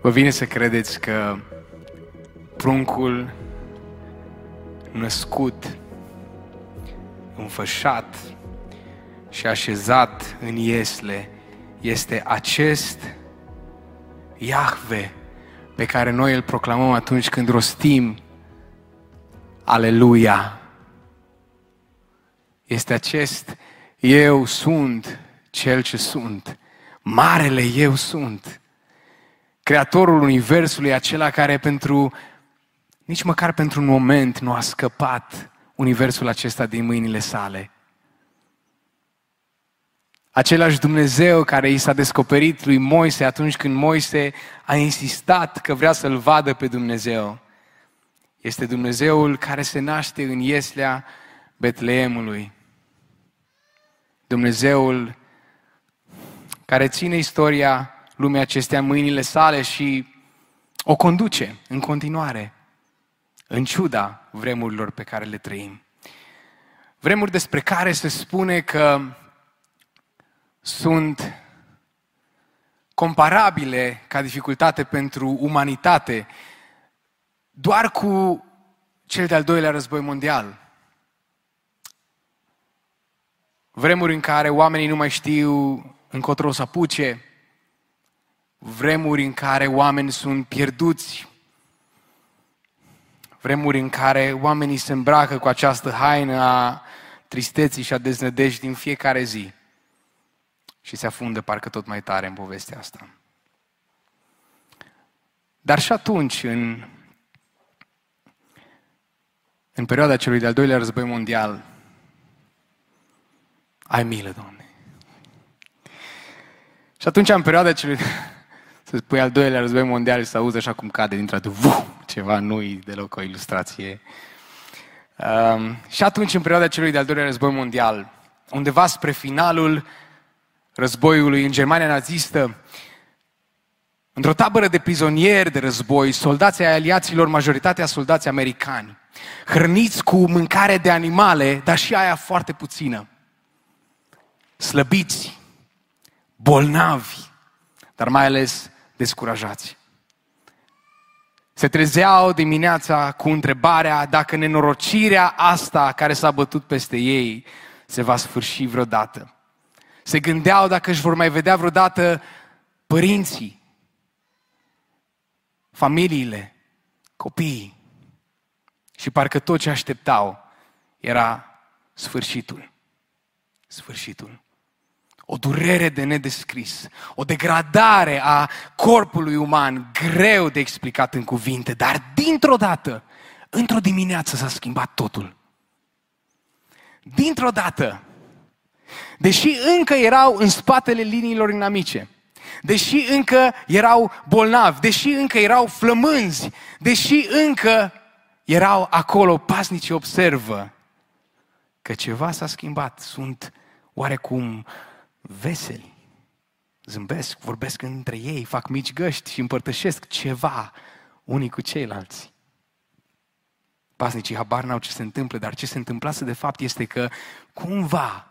Vă vine să credeți că pruncul născut, înfășat și așezat în iesle este acest Iahve pe care noi îl proclamăm atunci când rostim Aleluia. Este acest Eu sunt cel ce sunt. Marele Eu sunt. Creatorul Universului, acela care pentru, nici măcar pentru un moment nu a scăpat Universul acesta din mâinile sale. Același Dumnezeu care i s-a descoperit lui Moise atunci când Moise a insistat că vrea să-L vadă pe Dumnezeu. Este Dumnezeul care se naște în Ieslea Betleemului. Dumnezeul care ține istoria lumea acestea în mâinile sale și o conduce în continuare, în ciuda vremurilor pe care le trăim. Vremuri despre care se spune că sunt comparabile ca dificultate pentru umanitate doar cu cel de-al doilea război mondial. Vremuri în care oamenii nu mai știu încotro să apuce, vremuri în care oameni sunt pierduți, vremuri în care oamenii se îmbracă cu această haină a tristeții și a deznădejdii în fiecare zi și se afundă parcă tot mai tare în povestea asta. Dar și atunci, în, în perioada celui de-al doilea război mondial, ai milă, Doamne. Și atunci, în perioada celui să spui al doilea război mondial și să auzi așa cum cade dintr-o dată, ceva nu-i deloc o ilustrație. Um, și atunci, în perioada celui de-al doilea război mondial, undeva spre finalul războiului în Germania nazistă, într-o tabără de prizonieri de război, soldații ai aliaților, majoritatea soldații americani, hrăniți cu mâncare de animale, dar și aia foarte puțină, slăbiți, bolnavi, dar mai ales descurajați. Se trezeau dimineața cu întrebarea dacă nenorocirea asta care s-a bătut peste ei se va sfârși vreodată. Se gândeau dacă își vor mai vedea vreodată părinții, familiile, copiii. Și parcă tot ce așteptau era sfârșitul. Sfârșitul o durere de nedescris, o degradare a corpului uman, greu de explicat în cuvinte, dar dintr-o dată, într-o dimineață s-a schimbat totul. Dintr-o dată, deși încă erau în spatele liniilor inamice, deși încă erau bolnavi, deși încă erau flămânzi, deși încă erau acolo, pasnicii observă că ceva s-a schimbat, sunt oarecum veseli, zâmbesc, vorbesc între ei, fac mici găști și împărtășesc ceva unii cu ceilalți. Pasnicii habar n-au ce se întâmplă, dar ce se întâmplase de fapt este că cumva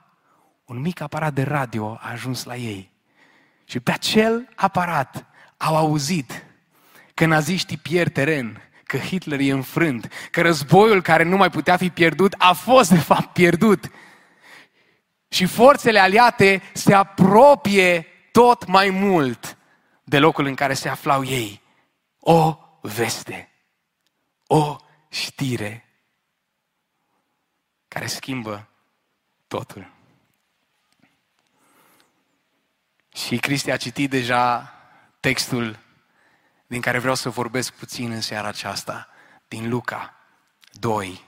un mic aparat de radio a ajuns la ei. Și pe acel aparat au auzit că naziștii pierd teren, că Hitler e înfrânt, că războiul care nu mai putea fi pierdut a fost de fapt pierdut și forțele aliate se apropie tot mai mult de locul în care se aflau ei. O veste, o știre care schimbă totul. Și Cristi a citit deja textul din care vreau să vorbesc puțin în seara aceasta, din Luca 2.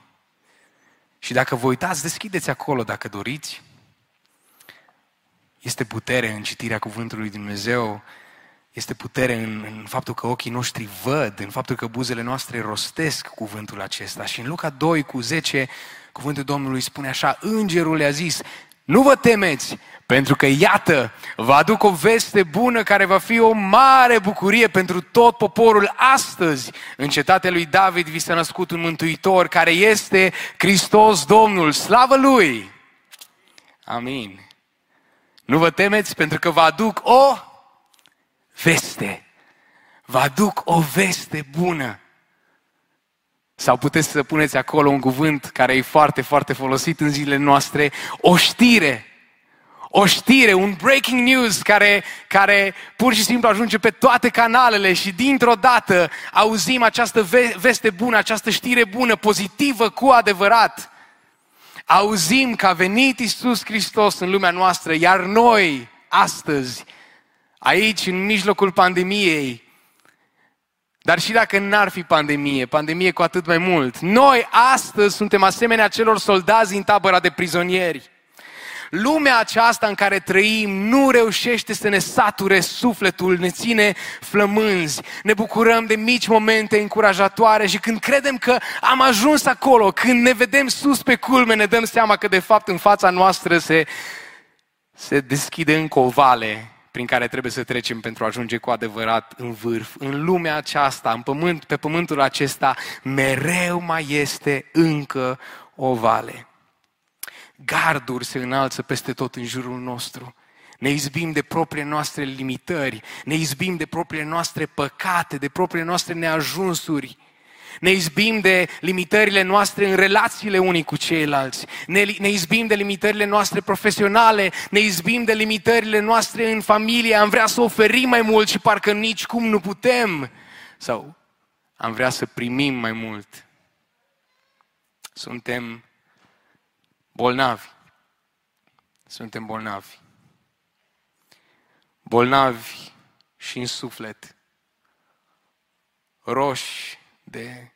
Și dacă vă uitați, deschideți acolo dacă doriți. Este putere în citirea Cuvântului Dumnezeu este putere în, în faptul că ochii noștri văd, în faptul că buzele noastre rostesc cuvântul acesta. Și în Luca 2 cu 10, cuvântul Domnului spune așa, îngerul le-a zis, nu vă temeți, pentru că iată, vă aduc o veste bună care va fi o mare bucurie pentru tot poporul astăzi. În cetatea lui David vi s-a născut un mântuitor care este Hristos Domnul. Slavă Lui! Amin. Nu vă temeți pentru că vă aduc o veste. Vă aduc o veste bună. Sau puteți să puneți acolo un cuvânt care e foarte, foarte folosit în zilele noastre, o știre. O știre, un breaking news care, care pur și simplu ajunge pe toate canalele și dintr-o dată auzim această veste bună, această știre bună, pozitivă cu adevărat. Auzim că a venit Isus Hristos în lumea noastră, iar noi, astăzi, aici, în mijlocul pandemiei, dar și dacă n-ar fi pandemie, pandemie cu atât mai mult, noi astăzi suntem asemenea celor soldați din tabăra de prizonieri. Lumea aceasta în care trăim nu reușește să ne sature sufletul, ne ține flămânzi, ne bucurăm de mici momente încurajatoare și când credem că am ajuns acolo, când ne vedem sus pe culme, ne dăm seama că de fapt în fața noastră se, se deschide încă o vale prin care trebuie să trecem pentru a ajunge cu adevărat în vârf. În lumea aceasta, în pământ, pe pământul acesta, mereu mai este încă o vale. Garduri se înalță peste tot în jurul nostru. Ne izbim de propriile noastre limitări, ne izbim de propriile noastre păcate, de propriile noastre neajunsuri. Ne izbim de limitările noastre în relațiile unii cu ceilalți. Ne, ne izbim de limitările noastre profesionale. Ne izbim de limitările noastre în familie. Am vrea să oferim mai mult și parcă nici cum nu putem. Sau am vrea să primim mai mult. Suntem bolnavi. Suntem bolnavi. Bolnavi și în suflet. Roși de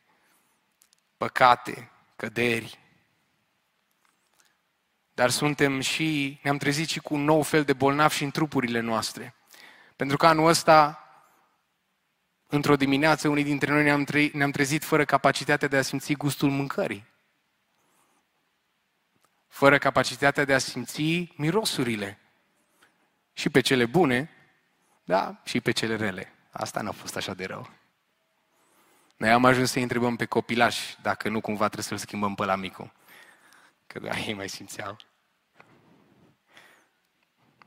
păcate, căderi. Dar suntem și, ne-am trezit și cu un nou fel de bolnav și în trupurile noastre. Pentru că anul ăsta, într-o dimineață, unii dintre noi ne-am, tre- ne-am trezit fără capacitatea de a simți gustul mâncării. Fără capacitatea de a simți mirosurile. Și pe cele bune, da, și pe cele rele. Asta n-a fost așa de rău. Noi am ajuns să întrebăm pe copilași dacă nu cumva trebuie să-l schimbăm pe la micu. Că da, ei mai simțeau.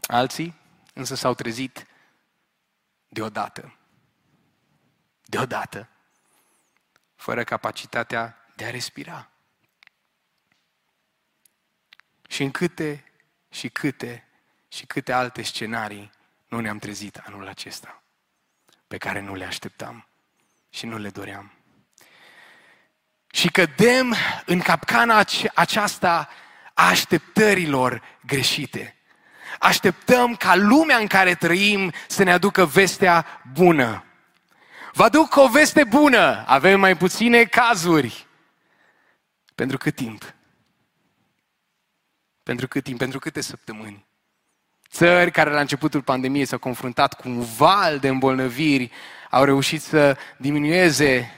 Alții însă s-au trezit deodată. Deodată. Fără capacitatea de a respira. Și în câte și câte și câte alte scenarii nu ne-am trezit anul acesta, pe care nu le așteptam și nu le doream. Și cădem în capcana aceasta a așteptărilor greșite. Așteptăm ca lumea în care trăim să ne aducă vestea bună. Vă aduc o veste bună. Avem mai puține cazuri. Pentru cât timp? Pentru cât timp? Pentru câte săptămâni? Țări care la începutul pandemiei s-au confruntat cu un val de îmbolnăviri au reușit să diminueze,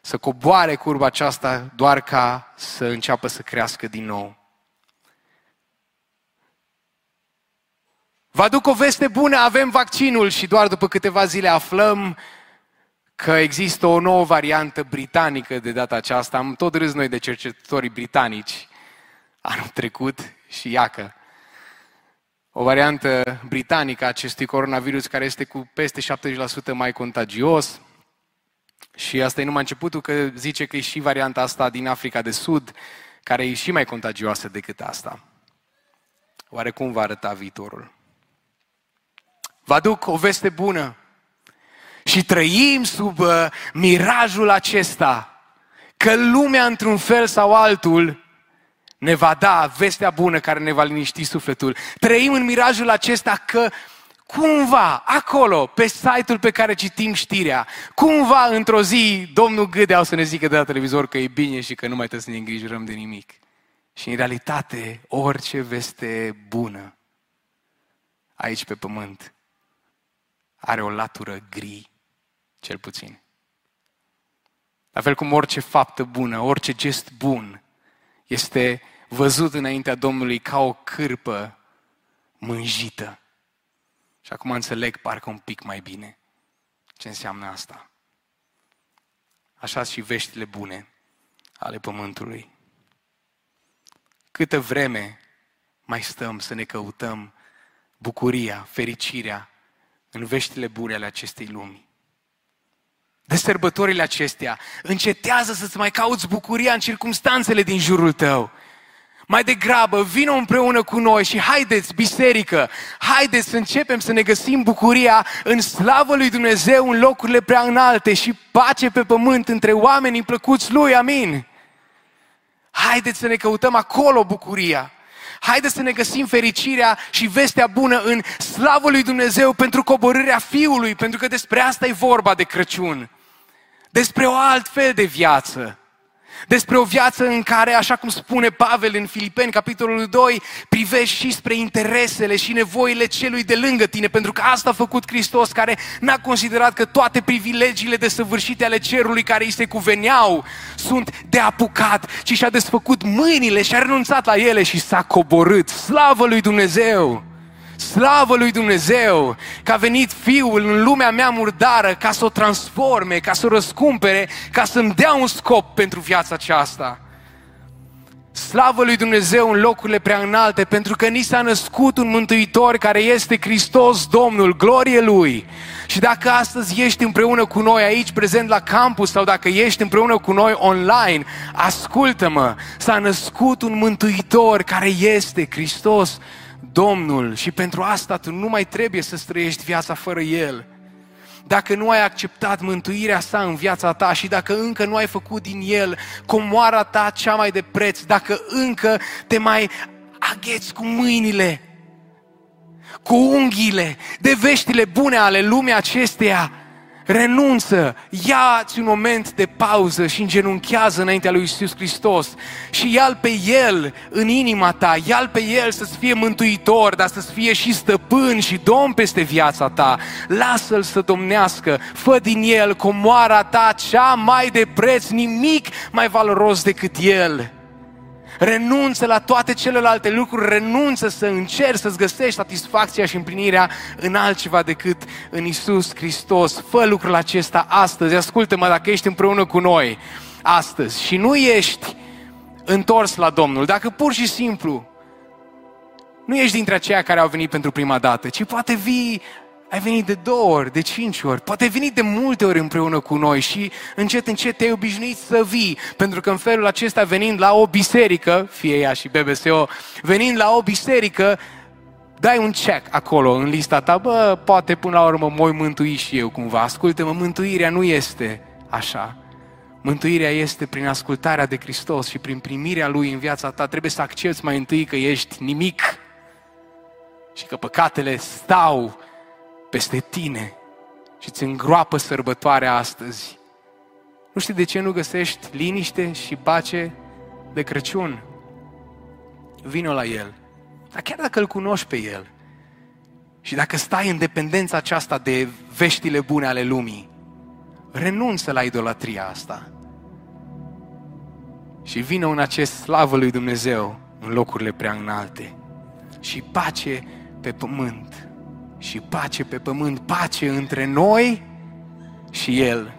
să coboare curba aceasta doar ca să înceapă să crească din nou. Vă aduc o veste bună, avem vaccinul și doar după câteva zile aflăm că există o nouă variantă britanică de data aceasta. Am tot râs noi de cercetătorii britanici anul trecut și iacă o variantă britanică a acestui coronavirus care este cu peste 70% mai contagios. Și asta e numai începutul, că zice că e și varianta asta din Africa de Sud, care e și mai contagioasă decât asta. Oare cum va arăta viitorul? Vă aduc o veste bună și trăim sub uh, mirajul acesta că lumea, într-un fel sau altul, ne va da vestea bună care ne va liniști sufletul. Trăim în mirajul acesta că cumva, acolo, pe site-ul pe care citim știrea, cumva, într-o zi, domnul Gâdea o să ne zică de la televizor că e bine și că nu mai trebuie să ne îngrijorăm de nimic. Și în realitate, orice veste bună aici pe pământ are o latură gri, cel puțin. La fel cum orice faptă bună, orice gest bun este văzut înaintea Domnului ca o cârpă mânjită. Și acum înțeleg parcă un pic mai bine ce înseamnă asta. Așa și veștile bune ale pământului. Câtă vreme mai stăm să ne căutăm bucuria, fericirea în veștile bune ale acestei lumi. De sărbătorile acestea, încetează să-ți mai cauți bucuria în circumstanțele din jurul tău. Mai degrabă, vină împreună cu noi și haideți, biserică, haideți să începem să ne găsim bucuria în slavă lui Dumnezeu în locurile prea înalte și pace pe pământ între oamenii plăcuți lui, amin. Haideți să ne căutăm acolo bucuria. Haideți să ne găsim fericirea și vestea bună în slavă lui Dumnezeu pentru coborârea Fiului, pentru că despre asta e vorba de Crăciun. Despre o alt fel de viață. Despre o viață în care, așa cum spune Pavel în Filipeni, capitolul 2, privești și spre interesele și nevoile celui de lângă tine, pentru că asta a făcut Hristos, care n-a considerat că toate privilegiile desăvârșite ale cerului care îi se cuveneau sunt de apucat, ci și-a desfăcut mâinile și a renunțat la ele și s-a coborât. Slavă lui Dumnezeu! Slavă lui Dumnezeu că a venit Fiul în lumea mea murdară ca să o transforme, ca să o răscumpere, ca să-mi dea un scop pentru viața aceasta. Slavă lui Dumnezeu în locurile prea înalte, pentru că ni s-a născut un Mântuitor care este Hristos Domnul, glorie Lui. Și dacă astăzi ești împreună cu noi aici, prezent la campus, sau dacă ești împreună cu noi online, ascultă-mă, s-a născut un Mântuitor care este Hristos Domnul și pentru asta tu nu mai trebuie să străiești viața fără El. Dacă nu ai acceptat mântuirea sa în viața ta și dacă încă nu ai făcut din El comoara ta cea mai de preț, dacă încă te mai agheți cu mâinile, cu unghiile de veștile bune ale lumii acesteia, renunță, ia-ți un moment de pauză și îngenunchează înaintea lui Isus Hristos și ia-L pe El în inima ta, ia-L pe El să-ți fie mântuitor, dar să-ți fie și stăpân și domn peste viața ta. Lasă-L să domnească, fă din El comoara ta cea mai de preț, nimic mai valoros decât El renunță la toate celelalte lucruri, renunță să încerci să-ți găsești satisfacția și împlinirea în altceva decât în Isus Hristos. Fă lucrul acesta astăzi, ascultă-mă dacă ești împreună cu noi astăzi. Și nu ești întors la Domnul, dacă pur și simplu nu ești dintre aceia care au venit pentru prima dată, ci poate vii ai venit de două ori, de cinci ori, poate ai venit de multe ori împreună cu noi și încet, încet te-ai obișnuit să vii, pentru că în felul acesta venind la o biserică, fie ea și BBSO, venind la o biserică, dai un check acolo în lista ta, bă, poate până la urmă mă mântui și eu cumva. Ascultă-mă, mântuirea nu este așa. Mântuirea este prin ascultarea de Hristos și prin primirea Lui în viața ta. Trebuie să accepti mai întâi că ești nimic și că păcatele stau peste tine și îți îngroapă sărbătoarea astăzi. Nu știi de ce nu găsești liniște și pace de Crăciun? Vino la El. Dar chiar dacă îl cunoști pe El și dacă stai în dependența aceasta de veștile bune ale lumii, renunță la idolatria asta. Și vină în acest slavă lui Dumnezeu în locurile prea înalte. Și pace pe pământ și pace pe pământ, pace între noi și El,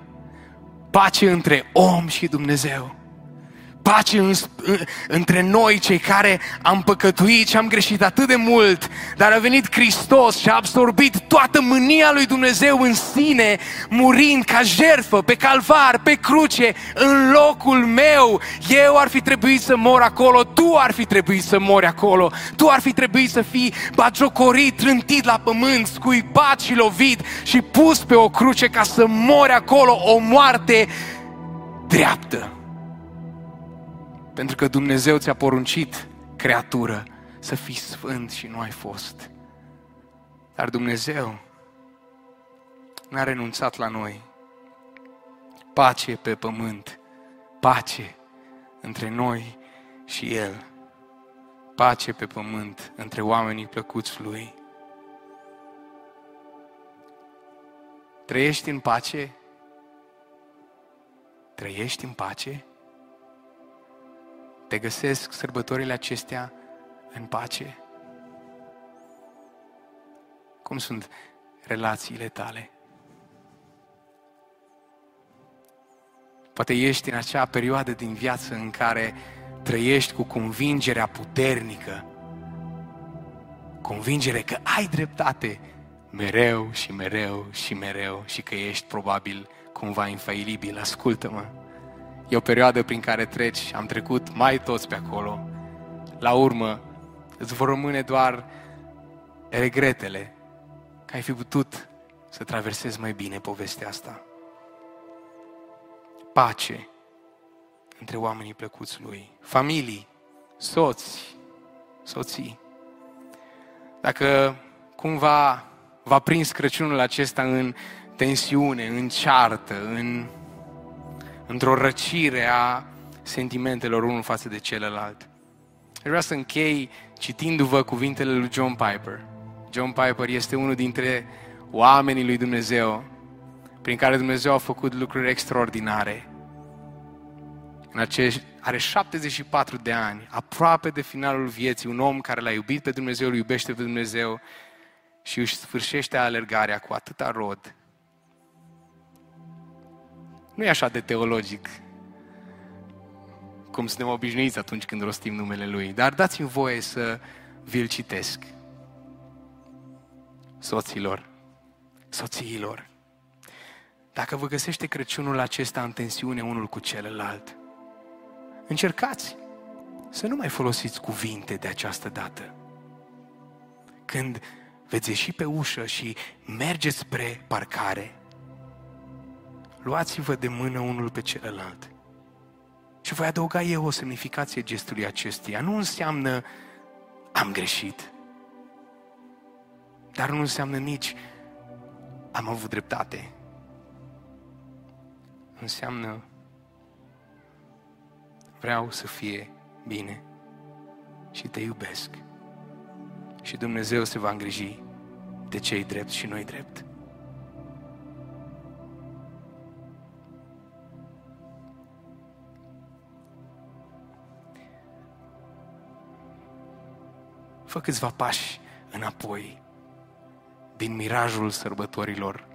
pace între om și Dumnezeu pace în, între noi, cei care am păcătuit și am greșit atât de mult, dar a venit Hristos și a absorbit toată mânia lui Dumnezeu în sine, murind ca jertfă pe calvar, pe cruce, în locul meu. Eu ar fi trebuit să mor acolo, tu ar fi trebuit să mori acolo, tu ar fi trebuit să fii bagiocorit, trântit la pământ, scuipat și lovit și pus pe o cruce ca să mori acolo o moarte dreaptă. Pentru că Dumnezeu ți-a poruncit, creatură, să fii sfânt și nu ai fost. Dar Dumnezeu n-a renunțat la noi. Pace pe pământ, pace între noi și El. Pace pe pământ între oamenii plăcuți Lui. Trăiești în pace? Trăiești în pace? Te găsesc sărbătorile acestea în pace? Cum sunt relațiile tale? Poate ești în acea perioadă din viață în care trăiești cu convingerea puternică, convingere că ai dreptate mereu și mereu și mereu și că ești probabil cumva infailibil. Ascultă-mă, e o perioadă prin care treci, am trecut mai toți pe acolo. La urmă, îți vor rămâne doar regretele că ai fi putut să traversezi mai bine povestea asta. Pace între oamenii plăcuți lui, familii, soți, soții. Dacă cumva v-a prins Crăciunul acesta în tensiune, în ceartă, în, într-o răcire a sentimentelor unul față de celălalt. Vreau să închei citindu-vă cuvintele lui John Piper. John Piper este unul dintre oamenii lui Dumnezeu prin care Dumnezeu a făcut lucruri extraordinare. În acești, are 74 de ani, aproape de finalul vieții, un om care l-a iubit pe Dumnezeu, îl iubește pe Dumnezeu și își sfârșește alergarea cu atâta rod. Nu e așa de teologic cum suntem obișnuiți atunci când rostim numele Lui, dar dați-mi voie să vi-l citesc. Soților, soțiilor, dacă vă găsește Crăciunul acesta în tensiune unul cu celălalt, încercați să nu mai folosiți cuvinte de această dată. Când veți ieși pe ușă și mergeți spre parcare, luați-vă de mână unul pe celălalt. Și voi adăuga eu o semnificație gestului acestuia. Nu înseamnă am greșit, dar nu înseamnă nici am avut dreptate. Înseamnă vreau să fie bine și te iubesc. Și Dumnezeu se va îngriji de cei drept și noi drept. Fă câțiva pași înapoi din mirajul sărbătorilor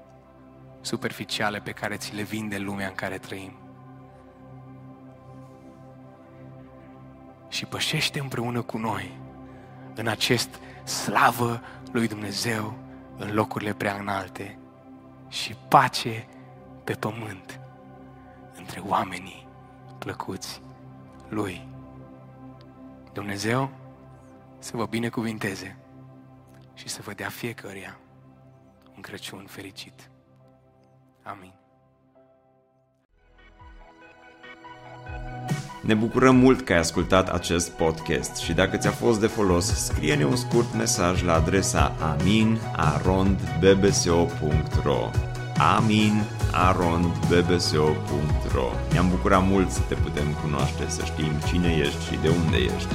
superficiale pe care ți le vinde lumea în care trăim. Și pășește împreună cu noi în acest slavă lui Dumnezeu în locurile prea înalte și pace pe pământ între oamenii plăcuți lui. Dumnezeu să vă binecuvinteze și să vă dea fiecăruia un Crăciun fericit. Amin. Ne bucurăm mult că ai ascultat acest podcast și dacă ți-a fost de folos, scrie-ne un scurt mesaj la adresa aminarondbbso.ro aminarondbbso.ro Ne-am bucurat mult să te putem cunoaște, să știm cine ești și de unde ești.